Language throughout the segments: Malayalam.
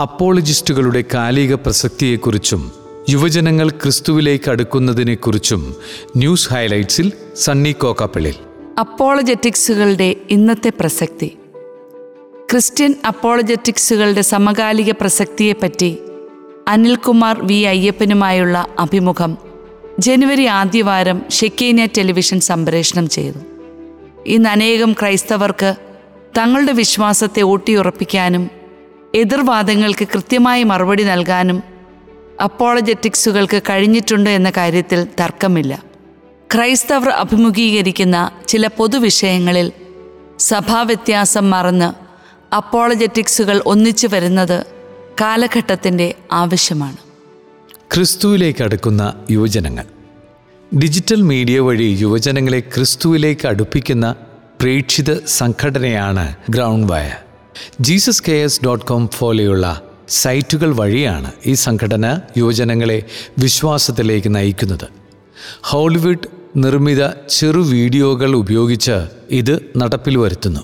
അപ്പോളജിസ്റ്റുകളുടെ കാലിക പ്രസക്തിയെക്കുറിച്ചും യുവജനങ്ങൾ ക്രിസ്തുവിലേക്ക് അടുക്കുന്നതിനെക്കുറിച്ചും ന്യൂസ് ഹൈലൈറ്റ്സിൽ സണ്ണി കോക്കാപ്പിളിൽ അപ്പോളജറ്റിക്സുകളുടെ ഇന്നത്തെ പ്രസക്തി. ക്രിസ്ത്യൻ അപ്പോളജറ്റിക്സുകളുടെ സമകാലിക പ്രസക്തിയെപ്പറ്റി അനിൽകുമാർ വി അയ്യപ്പനുമായുള്ള അഭിമുഖം ജനുവരി ആദ്യവാരം ഷെക്കീന ടെലിവിഷൻ സംപ്രേഷണം ചെയ്തു. ഇന്ന് അനേകം ക്രൈസ്തവർക്ക് തങ്ങളുടെ വിശ്വാസത്തെ ഊട്ടിയുറപ്പിക്കാനും എതിർവാദങ്ങൾക്ക് കൃത്യമായി മറുപടി നൽകാനും അപ്പോളജറ്റിക്സുകൾക്ക് കഴിഞ്ഞിട്ടുണ്ട് എന്ന കാര്യത്തിൽ തർക്കമില്ല. ക്രൈസ്തവർ അഭിമുഖീകരിക്കുന്ന ചില പൊതുവിഷയങ്ങളിൽ സഭാവ്യത്യാസം മറന്ന് അപ്പോളജറ്റിക്സുകൾ ഒന്നിച്ചു വരുന്നത് കാലഘട്ടത്തിന്റെ ആവശ്യമാണ്. ക്രിസ്തുവിലേക്ക് അടുക്കുന്ന യുവജനങ്ങൾ. ഡിജിറ്റൽ മീഡിയ വഴി യുവജനങ്ങളെ ക്രിസ്തുവിലേക്ക് അടുപ്പിക്കുന്ന പ്രേക്ഷിത സംഘടനയാണ് ground wire. Jesus K S dot com പോലെയുള്ള സൈറ്റുകൾ വഴിയാണ് ഈ സംഘടന യുവജനങ്ങളെ വിശ്വാസത്തിലേക്ക് നയിക്കുന്നത്. ഹോളിവുഡ് നിർമ്മിത ചെറു വീഡിയോകൾ ഉപയോഗിച്ച് ഇത് നടപ്പിൽ വരുത്തുന്നു.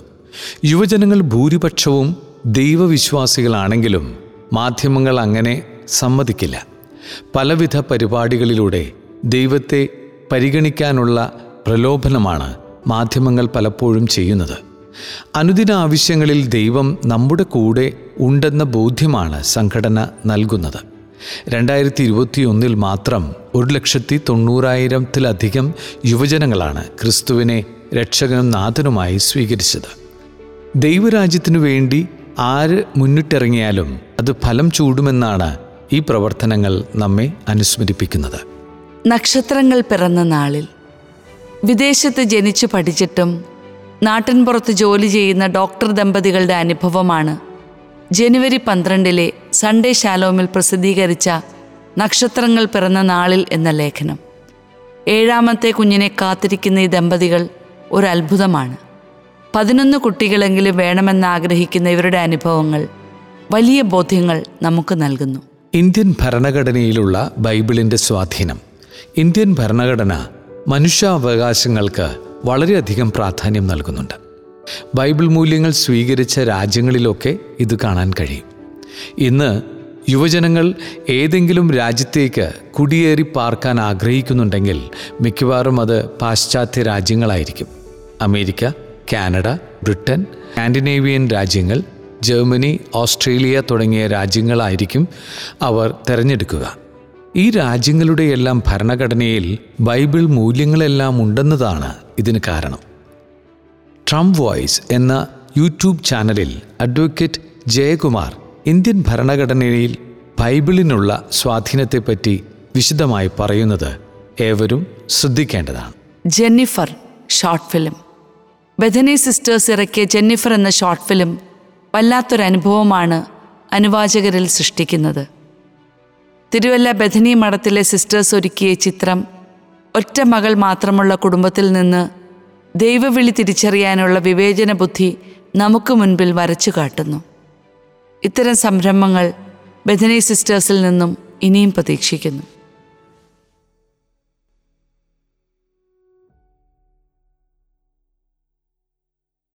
യുവജനങ്ങൾ ഭൂരിപക്ഷവും ദൈവവിശ്വാസികളാണെങ്കിലും മാധ്യമങ്ങൾ അങ്ങനെ സമ്മതിക്കില്ല. പലവിധ പരിപാടികളിലൂടെ ദൈവത്തെ പരിഗണിക്കാനുള്ള പ്രലോഭനമാണ് മാധ്യമങ്ങൾ പലപ്പോഴും ചെയ്യുന്നത്. അനുദിന ആവശ്യങ്ങളിൽ ദൈവം നമ്മുടെ കൂടെ ഉണ്ടെന്ന ബോധ്യമാണ് സംഘടന നൽകുന്നത്. രണ്ടായിരത്തി ഇരുപത്തിയൊന്നിൽ മാത്രം ഒരു ലക്ഷത്തി തൊണ്ണൂറായിരത്തിലധികം യുവജനങ്ങളാണ് ക്രിസ്തുവിനെ രക്ഷകനും നാഥനുമായി സ്വീകരിച്ചത്. ദൈവരാജ്യത്തിനു വേണ്ടി ആര് മുന്നിട്ടിറങ്ങിയാലും അത് ഫലം ചൂടുമെന്നാണ് ഈ പ്രവർത്തനങ്ങൾ നമ്മെ അനുസ്മരിപ്പിക്കുന്നത്. നക്ഷത്രങ്ങൾ പിറന്ന നാളിൽ വിദേശത്ത് ജനിച്ചു പഠിച്ചിട്ടും നാട്ടിൻപുറത്ത് ജോലി ചെയ്യുന്ന ഡോക്ടർ ദമ്പതികളുടെ അനുഭവമാണ്. ജനുവരി പന്ത്രണ്ടിലെ സൺഡേ ശാലോമിൽ പ്രസിദ്ധീകരിച്ച നക്ഷത്രങ്ങൾ പിറന്ന നാളിൽ എന്ന ലേഖനം. ഏഴാമത്തെ കുഞ്ഞിനെ കാത്തിരിക്കുന്ന ഈ ദമ്പതികൾ ഒരു അത്ഭുതമാണ്. പതിനൊന്ന് കുട്ടികളെങ്കിലും വേണമെന്ന് ആഗ്രഹിക്കുന്ന ഇവരുടെ അനുഭവങ്ങൾ വലിയ ബോധ്യങ്ങൾ നമുക്ക് നൽകുന്നു. ഇന്ത്യൻ ഭരണഘടനയിലുള്ള ബൈബിളിന്റെ സ്വാധീനം. ഇന്ത്യൻ ഭരണഘടന മനുഷ്യാവകാശങ്ങൾക്ക് വളരെയധികം പ്രാധാന്യം നൽകുന്നുണ്ട്. ബൈബിൾ മൂല്യങ്ങൾ സ്വീകരിച്ച രാജ്യങ്ങളിലൊക്കെ ഇത് കാണാൻ കഴിയും. ഇന്ന് യുവജനങ്ങൾ ഏതെങ്കിലും രാജ്യത്തേക്ക് കുടിയേറി പാർക്കാൻ ആഗ്രഹിക്കുന്നുണ്ടെങ്കിൽ മിക്കവാറും അത് പാശ്ചാത്യ രാജ്യങ്ങളായിരിക്കും. അമേരിക്ക കാനഡ ബ്രിട്ടൻ സ്കാൻഡിനേവിയൻ രാജ്യങ്ങൾ ജർമ്മനി ഓസ്ട്രേലിയ തുടങ്ങിയ രാജ്യങ്ങളായിരിക്കും അവർ തിരഞ്ഞെടുക്കുക. ഈ രാജ്യങ്ങളുടെയെല്ലാം ഭരണഘടനയിൽ ബൈബിൾ മൂല്യങ്ങളെല്ലാം ഉണ്ടെന്നതാണ് ഇതിന് കാരണം. ട്രംപ് വോയിസ് എന്ന യൂട്യൂബ് ചാനലിൽ അഡ്വക്കേറ്റ് ജയകുമാർ ഇന്ത്യൻ ഭരണഘടനയിൽ ബൈബിളിനുള്ള സ്വാധീനത്തെപ്പറ്റി വിശദമായി പറയുന്നത് ഏവരും ശ്രദ്ധിക്കേണ്ടതാണ്. Jennifer short film. Bethany sisters ഇറക്കിയ ജെന്നിഫർ എന്ന ഷോർട്ട് ഫിലിം വല്ലാത്തൊരനുഭവമാണ് അനുവാചകരിൽ സൃഷ്ടിക്കുന്നത്. തിരുവല്ല ബഥനി മഠത്തിലെ സിസ്റ്റേഴ്സ് ഒരുക്കിയ ചിത്രം ഒറ്റ മകൾ മാത്രമുള്ള കുടുംബത്തിൽ നിന്ന് ദൈവവിളി തിരിച്ചറിയാനുള്ള വിവേചന ബുദ്ധി നമുക്ക് മുൻപിൽ വരച്ചു കാട്ടുന്നു. ഇത്തരം സംരംഭങ്ങൾ ബഥനി സിസ്റ്റേഴ്സിൽ നിന്നും ഇനിയും പ്രതീക്ഷിക്കുന്നു.